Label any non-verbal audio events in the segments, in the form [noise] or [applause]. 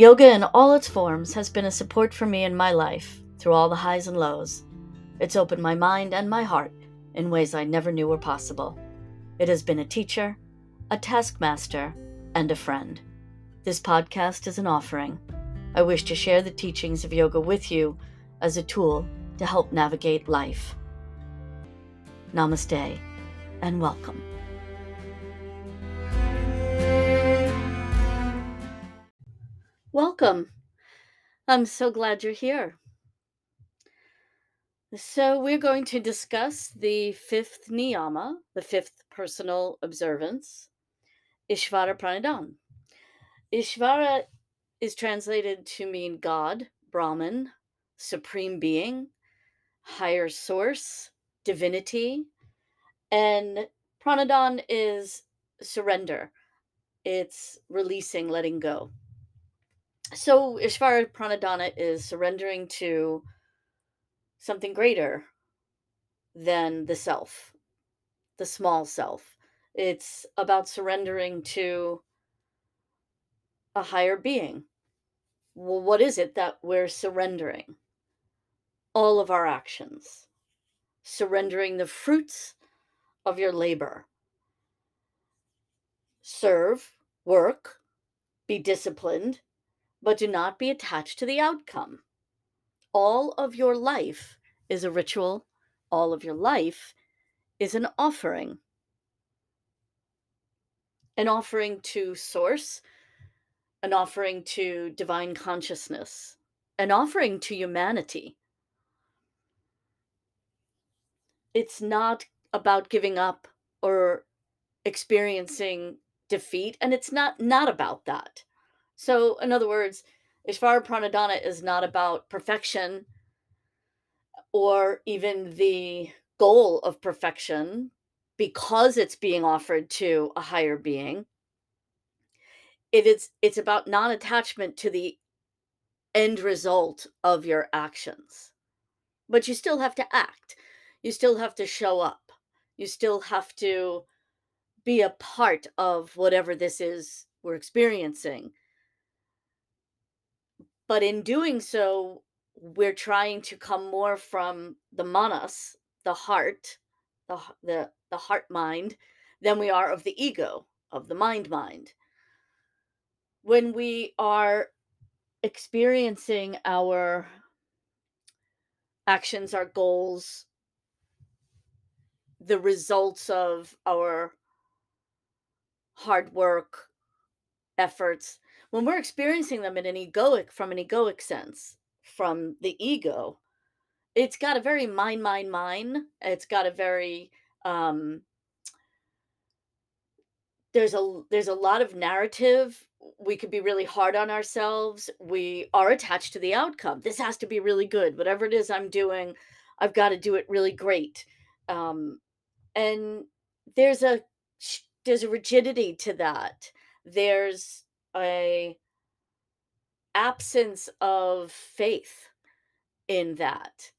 Yoga in all its forms has been a support for me in my life through all the highs and lows. It's opened my mind and my heart in ways I never knew were possible. It has been a teacher, a taskmaster, and a friend. This podcast is an offering. I wish to share the teachings of yoga with you as a tool to help navigate life. Namaste and welcome. Welcome. I'm so glad you're here. So, we're going to discuss the fifth niyama, the fifth personal observance, Ishvara Pranidhan. Ishvara is translated to mean God, Brahman, supreme being, higher source, divinity, and Pranidhan is surrender. It's releasing, letting go. So Ishvara Pranidhana is surrendering to something greater than the self, the small self. It's about surrendering to a higher being. Well, what is it that we're surrendering? All of our actions, surrendering the fruits of your labor. Serve, work, be disciplined, but do not be attached to the outcome. All of your life is a ritual, all of your life is an offering. An offering to Source, an offering to divine consciousness, an offering to humanity. It's not about giving up or experiencing defeat, and it's not not about that. So, in other words, Ishvara Pranidhana is not about perfection or even the goal of perfection because it's being offered to a higher being. It is it's about non-attachment to the end result of your actions. But you still have to act. You still have to show up. You still have to be a part of whatever this is we're experiencing. But in doing so, we're trying to come more from the manas, the heart, the the the heart mind, than we are of the ego, of the mind mind. When we are experiencing our actions, our goals, the results of our hard work, efforts, when we're experiencing them in an egoic from an egoic sense from the ego it's got a very mind mind mind it's got a very um there's a there's a lot of narrative we could be really hard on ourselves we are attached to the outcome this has to be really good whatever it is i'm doing i've got to do it really great um and there's a there's a rigidity to that there's a absence of faith in that.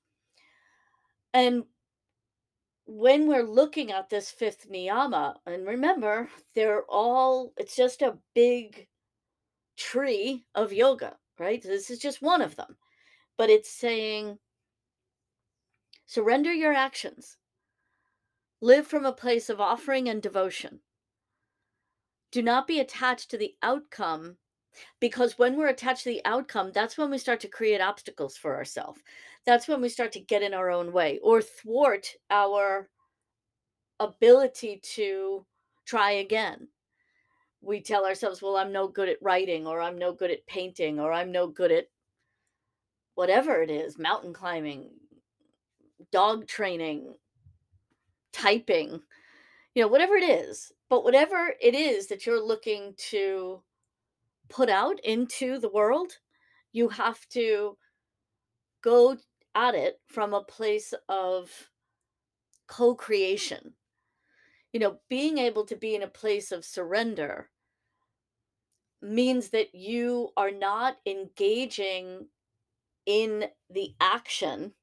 And when we're looking at this fifth niyama, and remember, they're all, it's just a big tree of yoga, right? This is just one of them. But it's saying surrender your actions, live from a place of offering and devotion. Do not be attached to the outcome because when we're attached to the outcome, that's when we start to create obstacles for ourselves. That's when we start to get in our own way or thwart our ability to try again. We tell ourselves, well, I'm no good at writing, or I'm no good at painting, or I'm no good at whatever it is mountain climbing, dog training, typing, you know, whatever it is but whatever it is that you're looking to put out into the world, you have to go at it from a place of co creation. You know, being able to be in a place of surrender means that you are not engaging in the action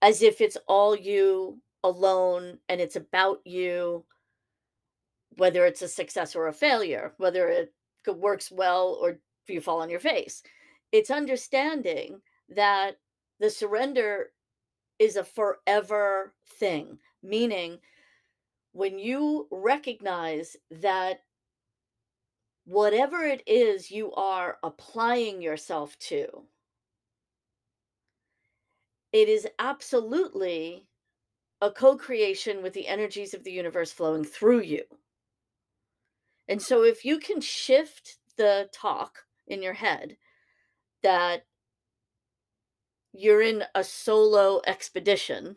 as if it's all you alone and it's about you whether it's a success or a failure, whether it works well or you fall on your face. It's understanding that the surrender is a forever thing, meaning when you recognize that whatever it is you are applying yourself to, it is absolutely a co creation with the energies of the universe flowing through you. And so, if you can shift the talk in your head that you're in a solo expedition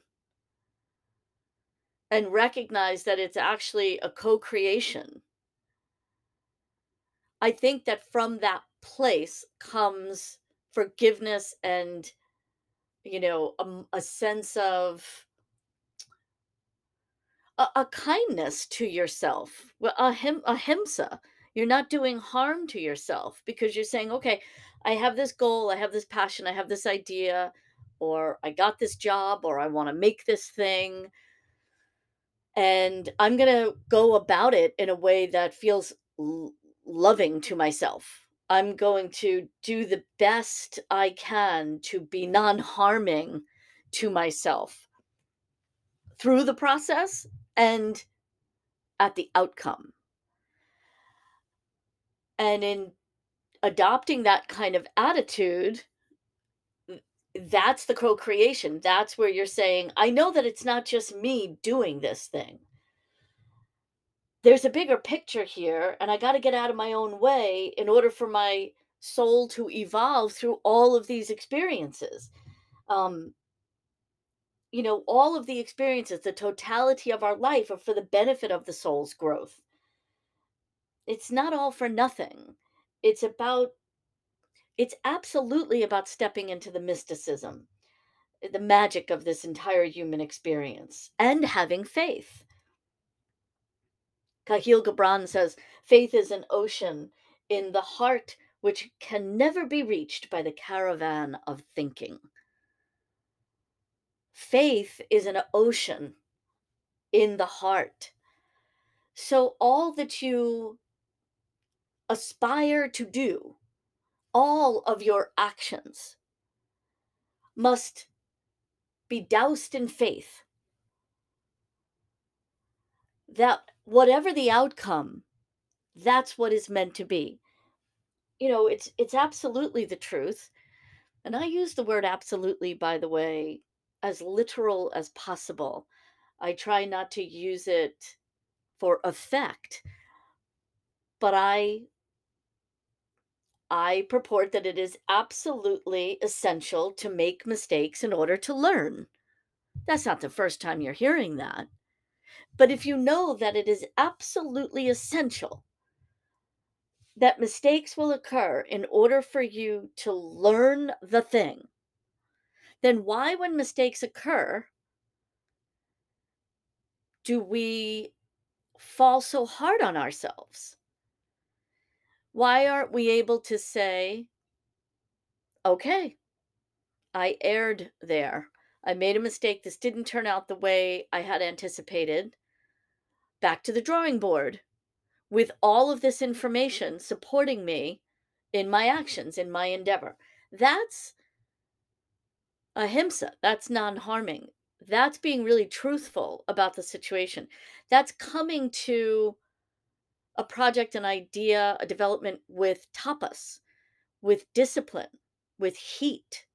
and recognize that it's actually a co creation, I think that from that place comes forgiveness and, you know, a, a sense of a, a kindness to yourself, a him ahimsa. You're not doing harm to yourself because you're saying, okay, I have this goal, I have this passion, I have this idea, or I got this job, or I want to make this thing. And I'm going to go about it in a way that feels l- loving to myself. I'm going to do the best I can to be non harming to myself through the process and at the outcome. And in adopting that kind of attitude, that's the co creation. That's where you're saying, I know that it's not just me doing this thing. There's a bigger picture here, and I got to get out of my own way in order for my soul to evolve through all of these experiences. Um, you know, all of the experiences, the totality of our life are for the benefit of the soul's growth. It's not all for nothing. It's about, it's absolutely about stepping into the mysticism, eh, the magic of this entire human experience, and having faith. Kahlil Gibran says, faith is an ocean in the heart which can never be reached by the caravan of thinking. Faith is an ocean in the heart. So, all that you aspire to do, all of your actions must be doused in faith that whatever the outcome, that's what is meant to be. You know, it's it's absolutely the truth. And I use the word absolutely, by the way, as literal as possible. I try not to use it for effect, but I I purport that it is absolutely essential to make mistakes in order to learn. That's not the first time you're hearing that. But if you know that it is absolutely essential that mistakes will occur in order for you to learn the thing, then why, when mistakes occur, do we fall so hard on ourselves? Why aren't we able to say, okay, I erred there. I made a mistake. This didn't turn out the way I had anticipated. Back to the drawing board with all of this information supporting me in my actions, in my endeavor. That's ahimsa. That's non harming. That's being really truthful about the situation. That's coming to a project, an idea, a development with tapas, with discipline, with heat.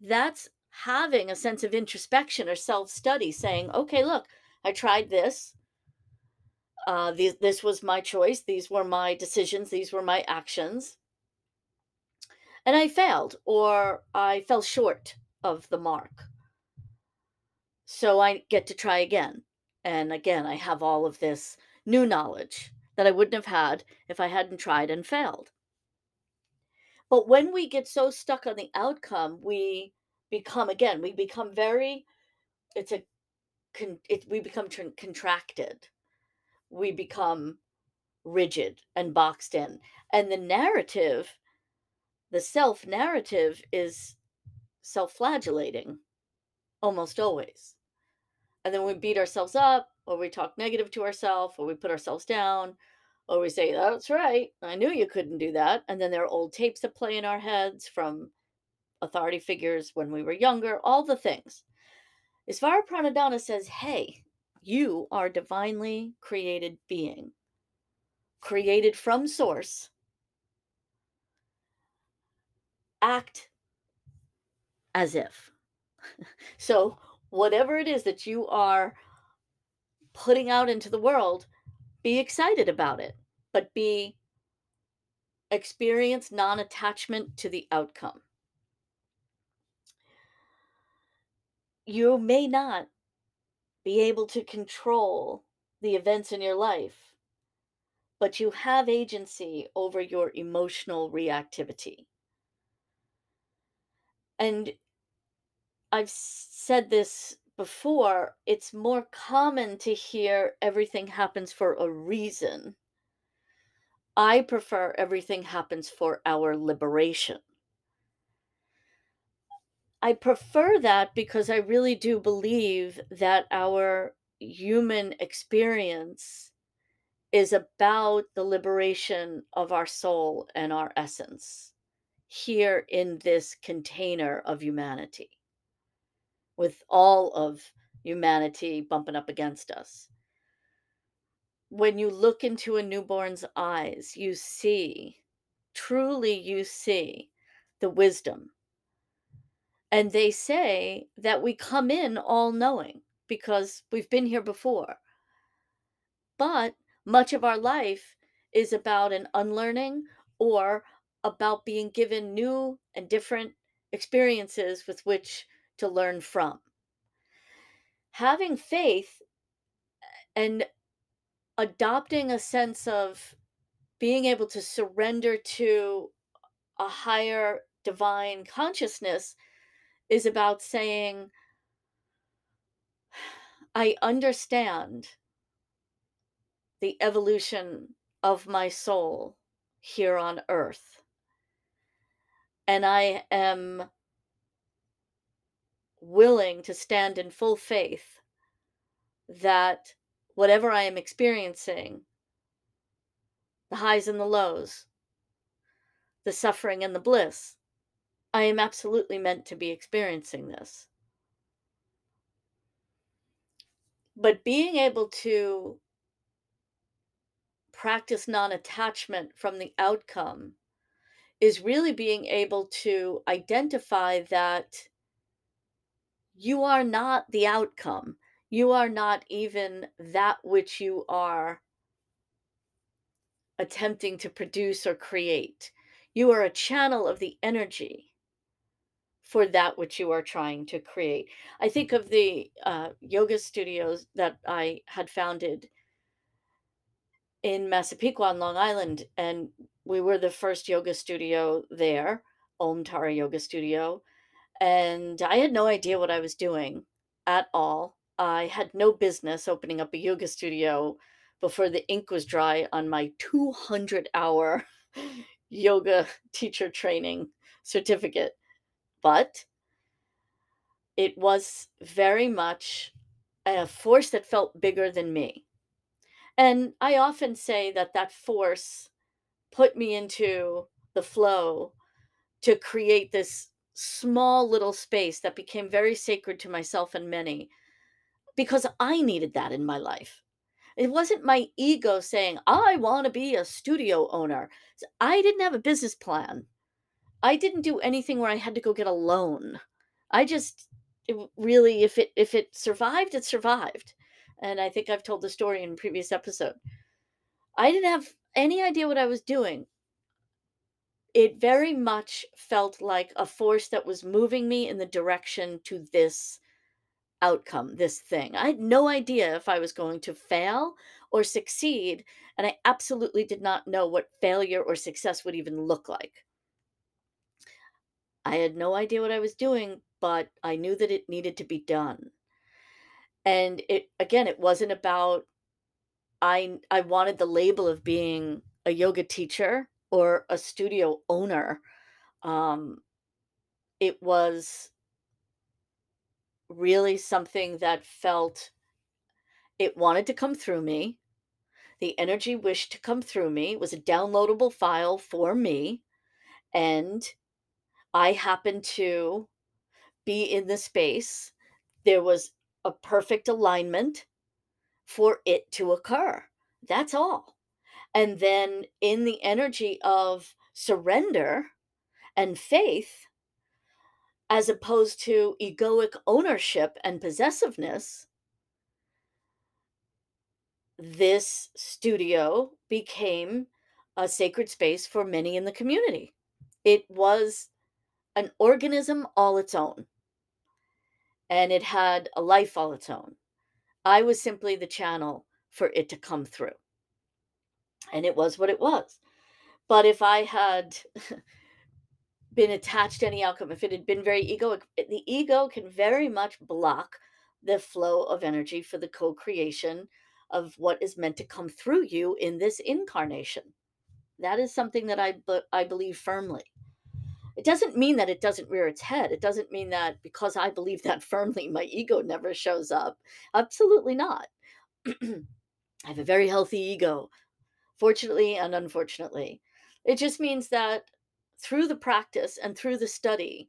That's having a sense of introspection or self study, saying, okay, look, I tried this. Uh, this, this was my choice. These were my decisions. These were my actions. And I failed or I fell short of the mark. So I get to try again. And again, I have all of this new knowledge that I wouldn't have had if I hadn't tried and failed. But when we get so stuck on the outcome, we become, again, we become very, it's a, con, it, we become contracted. We become rigid and boxed in. And the narrative, the self narrative is self flagellating almost always. And then we beat ourselves up, or we talk negative to ourselves, or we put ourselves down, or we say, "That's right. I knew you couldn't do that." And then there are old tapes that play in our heads from authority figures when we were younger, all the things. Ishvara Pranidhana says, "Hey, you are a divinely created being, created from source. Act as if." [laughs] So, whatever it is that you are putting out into the world, be excited about it, but be experience non-attachment to the outcome. You may not be able to control the events in your life, but you have agency over your emotional reactivity. And I've said this before, it's more common to hear everything happens for a reason. I prefer everything happens for our liberation. I prefer that because I really do believe that our human experience is about the liberation of our soul and our essence here in this container of humanity, with all of humanity bumping up against us. When you look into a newborn's eyes, you see, truly, you see the wisdom And they say that we come in all knowing because we've been here before. But much of our life is about an unlearning or about being given new and different experiences with which to learn from. Having faith and adopting a sense of being able to surrender to a higher divine consciousness is about saying, I understand the evolution of my soul here on earth. And I am willing to stand in full faith that whatever I am experiencing, the highs and the lows, the suffering and the bliss, I am absolutely meant to be experiencing this. But being able to practice non attachment from the outcome is really being able to identify that you are not the outcome. You are not even that which you are attempting to produce or create. You are a channel of the energy for that which you are trying to create. I think of the uh, yoga studios that I had founded in Massapequa on Long Island, and we were the first yoga studio there, Om Tara Yoga Studio. And I had no idea what I was doing at all. I had no business opening up a yoga studio before the ink was dry on my 200 hour [laughs] yoga [laughs] teacher training certificate. But it was very much a force that felt bigger than me. And I often say that that force put me into the flow to create this small little space that became very sacred to myself and many because I needed that in my life. It wasn't my ego saying, I want to be a studio owner. I didn't have a business plan. I didn't do anything where I had to go get a loan. I just really if it if it survived, it survived. And I think I've told the story in a previous episode. I didn't have any idea what I was doing. It very much felt like a force that was moving me in the direction to this outcome, this thing. I had no idea if I was going to fail or succeed, and I absolutely did not know what failure or success would even look like. I had no idea what I was doing, but I knew that it needed to be done. And it again, it wasn't about I I wanted the label of being a yoga teacher or a studio owner. Um, it was really something that felt it wanted to come through me. The energy wished to come through me. It was a downloadable file for me. And I happened to be in the space. There was a perfect alignment for it to occur. That's all. And then in the energy of surrender and faith, as opposed to egoic ownership and possessiveness, this studio became a sacred space for many in the community. It was an organism all its own, and it had a life all its own. I was simply the channel for it to come through. And it was what it was. But if I had [laughs] been attached to any outcome, if it had been very egoic, eh, the ego can very much block the flow of energy for the co creation of what is meant to come through you in this incarnation. That is something that I, I believe firmly. It doesn't mean that it doesn't rear its head. It doesn't mean that because I believe that [laughs] firmly, my ego never shows up. Absolutely not. [clears throat] I have a very healthy ego, fortunately and unfortunately. It just means that through the practice and through the study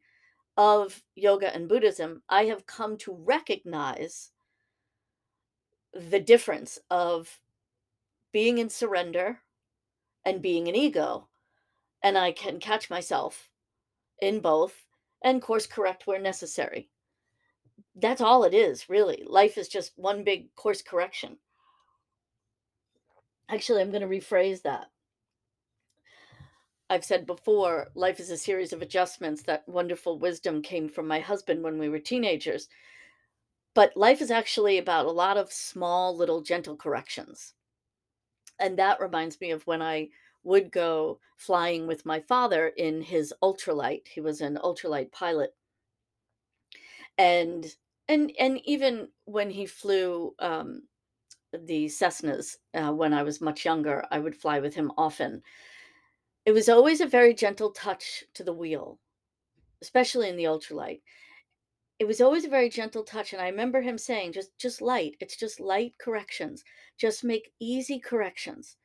of yoga and Buddhism, I have come to recognize the difference of being in surrender and being in ego. And I can catch myself in both and course correct where necessary. That's all it is, really. Life is just one big course correction. Actually, I'm going to rephrase that. I've said before, life is a series of adjustments. That wonderful wisdom came from my husband when we were teenagers. But life is actually about a lot of small, little, gentle corrections. And that reminds me of when I would go flying with my father in his ultralight. He was an ultralight pilot. And and and even when he flew um, the Cessnas uh, when I was much younger, I would fly with him often. It was always a very gentle touch to the wheel, especially in the ultralight it was always a very gentle touch and i remember him saying just just light it's just light corrections just make easy corrections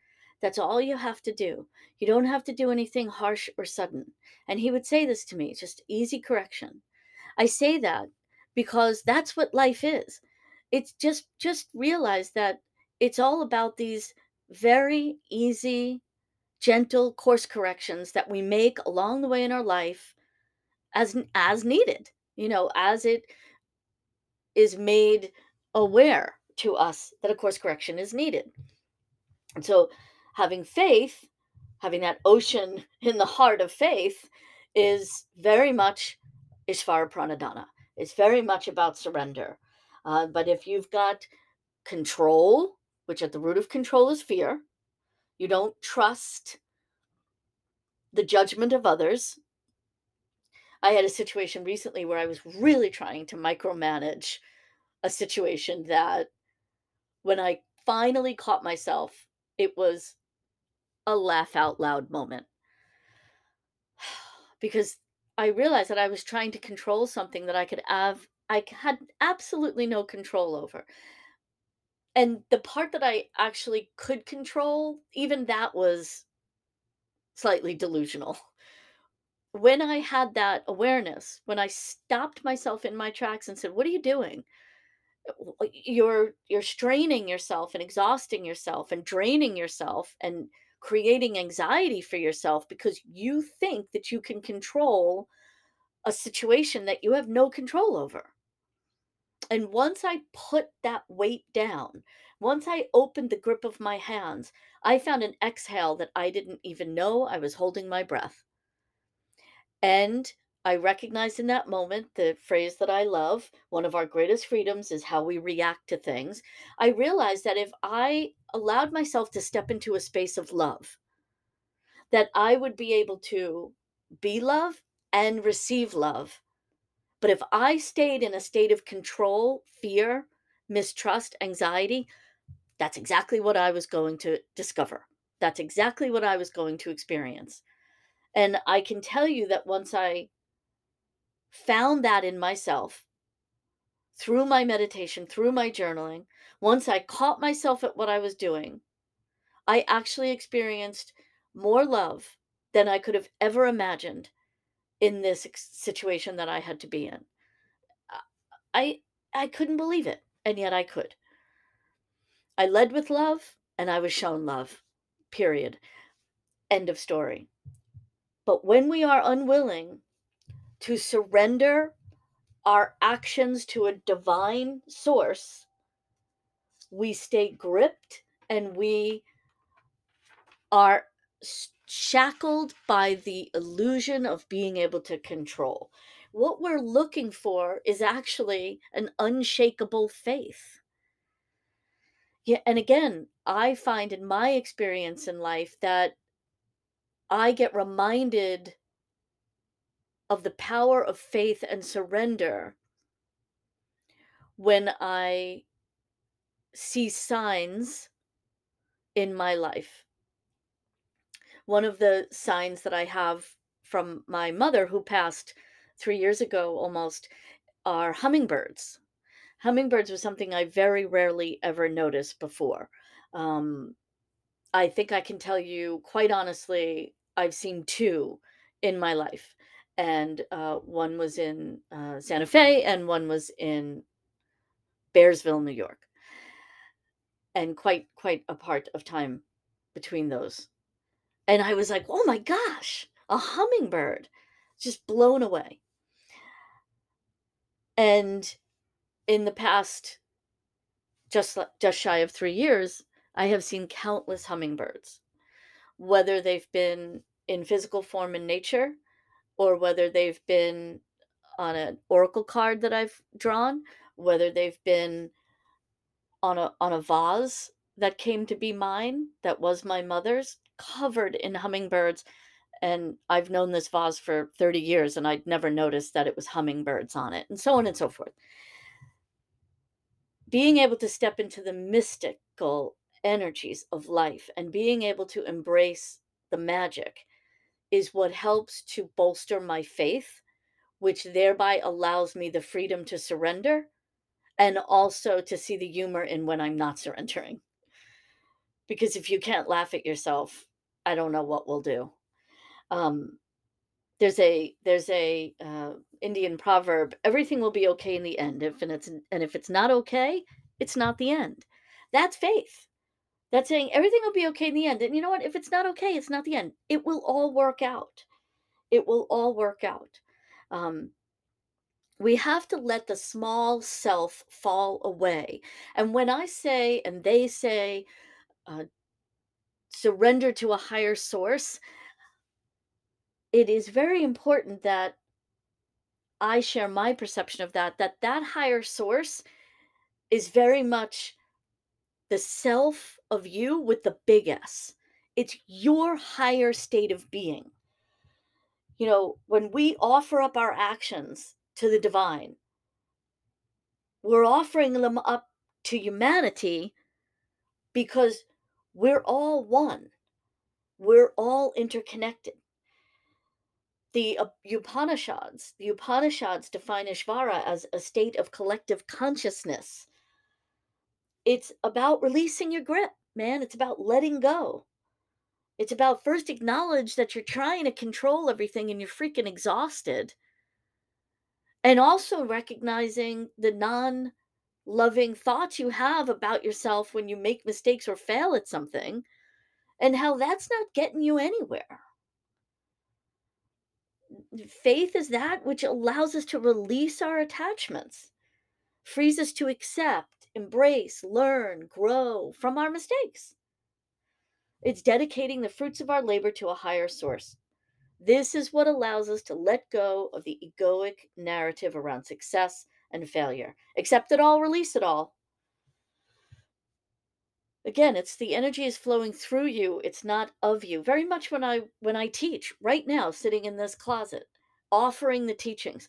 that's all you have to do. You don't have to do anything harsh or sudden. And he would say this to me just easy correction. I say that because that's what life is. It's just just realize that it's all about these very easy gentle course corrections that we make along the way in our life as as needed you know, as it is made aware to us that a course correction is needed. And so having faith, having that ocean [laughs] in the heart of faith is very much Ishvara Pranidhana. It's very much about surrender. Uh, but if you've got control, which at the root of control is fear, you don't trust the judgment of others, I had a situation recently where I was really trying to micromanage a situation that when I finally caught myself, it was a laugh out loud moment. [sighs] because I realized that I was trying to control something that I could have I had absolutely no control over. And the part that I actually could control, even that was slightly delusional [laughs] when I had that awareness, when I stopped myself in my tracks and said, "What are you doing? You're you're straining yourself and exhausting yourself and draining yourself and creating anxiety for yourself because you think that you can control a situation that you have no control over." And once I put that weight down, once I opened the grip of my hands, I found an exhale that I didn't even know I was holding my breath. And I recognized in that moment the phrase that I love one of our greatest freedoms is how we react to things. I realized that if I allowed myself to step into a space of love, that I would be able to be love and receive love. But if I stayed in a state of control, fear, mistrust, anxiety, that's exactly what I was going to discover. That's exactly what I was going to experience. And I can tell you that once I found that in myself through my meditation, through my journaling, once I caught myself at what I was doing, I actually experienced more love than I could have ever imagined in this situation that I had to be in. I I couldn't believe it, and yet I could. I led with love, and I was shown love, period. End of story. But when we are unwilling to surrender our actions to a divine source, we stay gripped and we are shackled by the illusion of being able to control. What we're looking for is actually an unshakable faith. Yeah, and again, I find in my experience in life that I get reminded of the power of faith and surrender when I see signs in my life. One of the signs that I have from my mother, who passed three years ago almost, are hummingbirds. Hummingbirds was something I very rarely ever noticed before. Um, I think I can tell you quite honestly, I've seen two in my life and uh, one was in uh, Santa Fe and one was in Bearsville, New York. And quite quite a part of time between those. And I was like, "Oh my gosh, a hummingbird." Just blown away. And in the past just just shy of 3 years, I have seen countless hummingbirds. Whether they've been in physical form in nature or whether they've been on an oracle card that I've drawn, whether they've been on a on a vase that came to be mine, that was my mother's, covered in hummingbirds. And I've known this vase for 30 years and I'd never noticed that it was hummingbirds on it, and so on and so forth. Being able to step into the mystical energies of life and being able to embrace the magic is what helps to bolster my faith, which thereby allows me the freedom to surrender and also to see the humor in when I'm not surrendering. Because if you can't laugh at yourself, I don't know what we'll do. Um, there's a there's a uh, Indian proverb: everything will be okay in the end. If and it's and if it's not okay, it's not the end. That's faith. That's saying everything will be okay in the end. And you know what? If it's not okay, it's not the end. It will all work out. It will all work out. Um, we have to let the small self fall away. And when I say, and they say, uh, surrender to a higher source, it is very important that I share my perception of that, that that higher source is very much the self of you with the big S. It's your higher state of being. You know, when we offer up our actions to the divine, we're offering them up to humanity because we're all one. We're all interconnected. The Upanishads, the Upanishads define Ishvara as a state of collective consciousness it's about releasing your grip, man. It's about letting go. It's about first acknowledge that you're trying to control everything and you're freaking exhausted. And also recognizing the non loving thoughts you have about yourself when you make mistakes or fail at something and how that's not getting you anywhere. Faith is that which allows us to release our attachments, frees us to accept embrace, learn, grow from our mistakes. It's dedicating the fruits of our labor to a higher source. This is what allows us to let go of the egoic narrative around success and failure. Accept it all, release it all. Again, it's the energy is flowing through you, it's not of you. Very much when I when I teach right now sitting in this closet, offering the teachings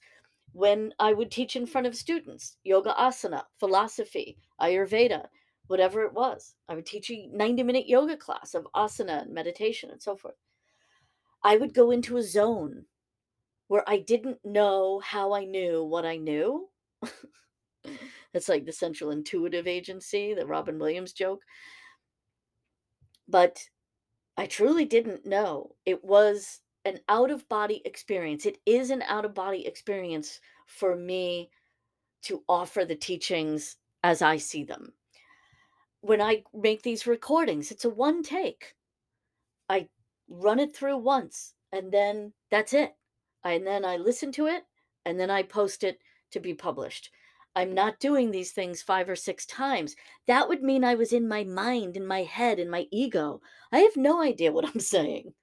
when I would teach in front of students, yoga asana, philosophy, Ayurveda, whatever it was. I would teach a 90 minute yoga class of asana and meditation and so forth. I would go into a zone where I didn't know how I knew what I knew. [laughs] It's like the central intuitive agency, the Robin Williams joke. But I truly didn't know. It was an out of body experience. It is an out of body experience for me to offer the teachings as I see them. When I make these recordings, it's a one take. I run it through once and then that's it. And then I listen to it and then I post it to be published. I'm not doing these things five or six times. That would mean I was in my mind, in my head, in my ego. I have no idea what I'm [laughs] saying.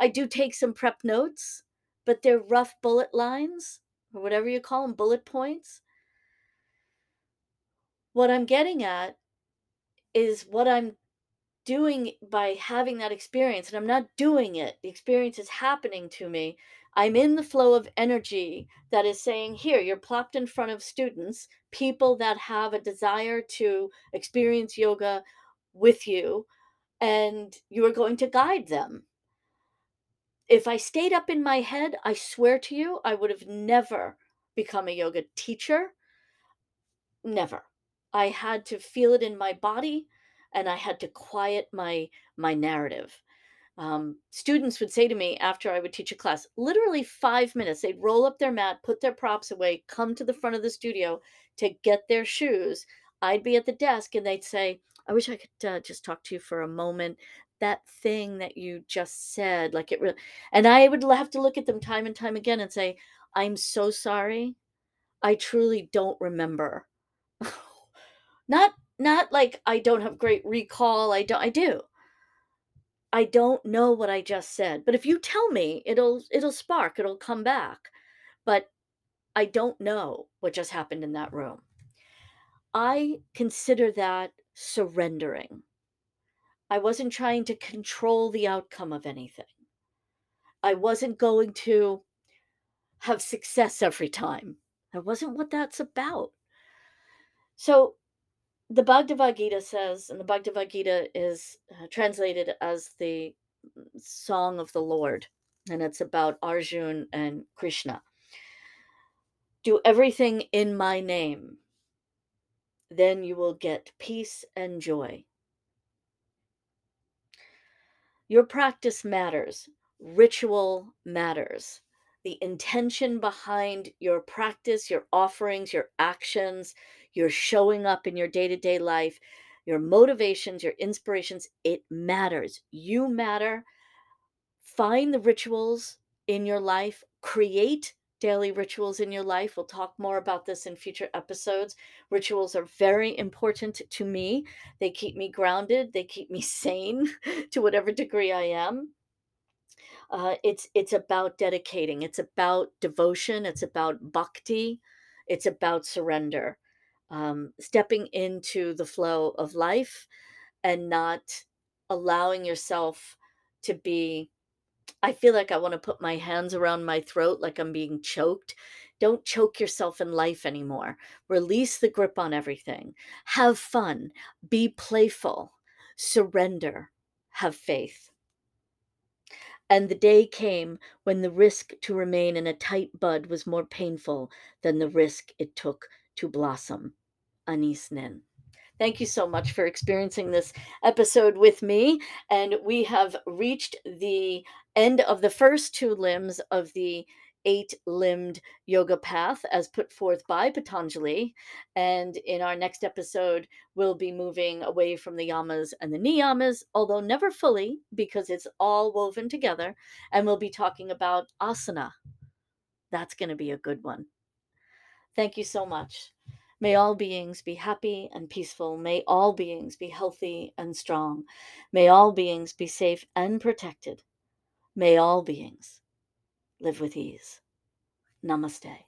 I do take some prep notes, but they're rough bullet lines or whatever you call them, bullet points. What I'm getting at is what I'm doing by having that experience, and I'm not doing it. The experience is happening to me. I'm in the flow of energy that is saying, Here, you're plopped in front of students, people that have a desire to experience yoga with you, and you are going to guide them. If I stayed up in my head, I swear to you, I would have never become a yoga teacher. Never. I had to feel it in my body and I had to quiet my my narrative. Um, students would say to me after I would teach a class, literally five minutes, they'd roll up their mat, put their props away, come to the front of the studio to get their shoes. I'd be at the desk and they'd say, I wish I could uh, just talk to you for a moment. That thing that you just said, like it really, and I would have to look at them time and time again and say, I'm so sorry. I truly don't remember. [laughs] not not like I don't have great recall. I don't I do. I don't know what I just said. But if you tell me, it'll it'll spark, it'll come back. But I don't know what just happened in that room. I consider that surrendering. I wasn't trying to control the outcome of anything. I wasn't going to have success every time. That wasn't what that's about. So the Bhagavad Gita says, and the Bhagavad Gita is uh, translated as the mm, Song of the Lord, and it's about Arjun and Krishna. Do everything in my name, then you will get peace and joy. Your practice matters, ritual matters. The intention behind your practice, your offerings, your actions, you're showing up in your day to day life, your motivations, your inspirations, it matters. You matter. Find the rituals in your life, create daily rituals in your life. We'll talk more about this in future episodes. Rituals are very important to me. They keep me grounded, they keep me [laughs] sane to whatever degree I am. Uh, it's it's about dedicating. It's about devotion. It's about bhakti. It's about surrender um, stepping into the flow of life and not allowing yourself to be I feel like I want to put my hands around my throat like I'm being choked. Don't choke yourself in life anymore. Release the grip on everything. Have fun. Be playful. Surrender. Have faith. And the day came when the risk to remain in a tight bud was more painful than the risk it took to blossom. Anaïs Nin. Thank you so much for experiencing this episode with me. And we have reached the end of the first two limbs of the eight limbed yoga path as put forth by Patanjali. And in our next episode, we'll be moving away from the yamas and the niyamas, although never fully because it's all woven together. And we'll be talking about asana. That's going to be a good one. Thank you so much. May all beings be happy and peaceful. May all beings be healthy and strong. May all beings be safe and protected. May all beings live with ease. Namaste.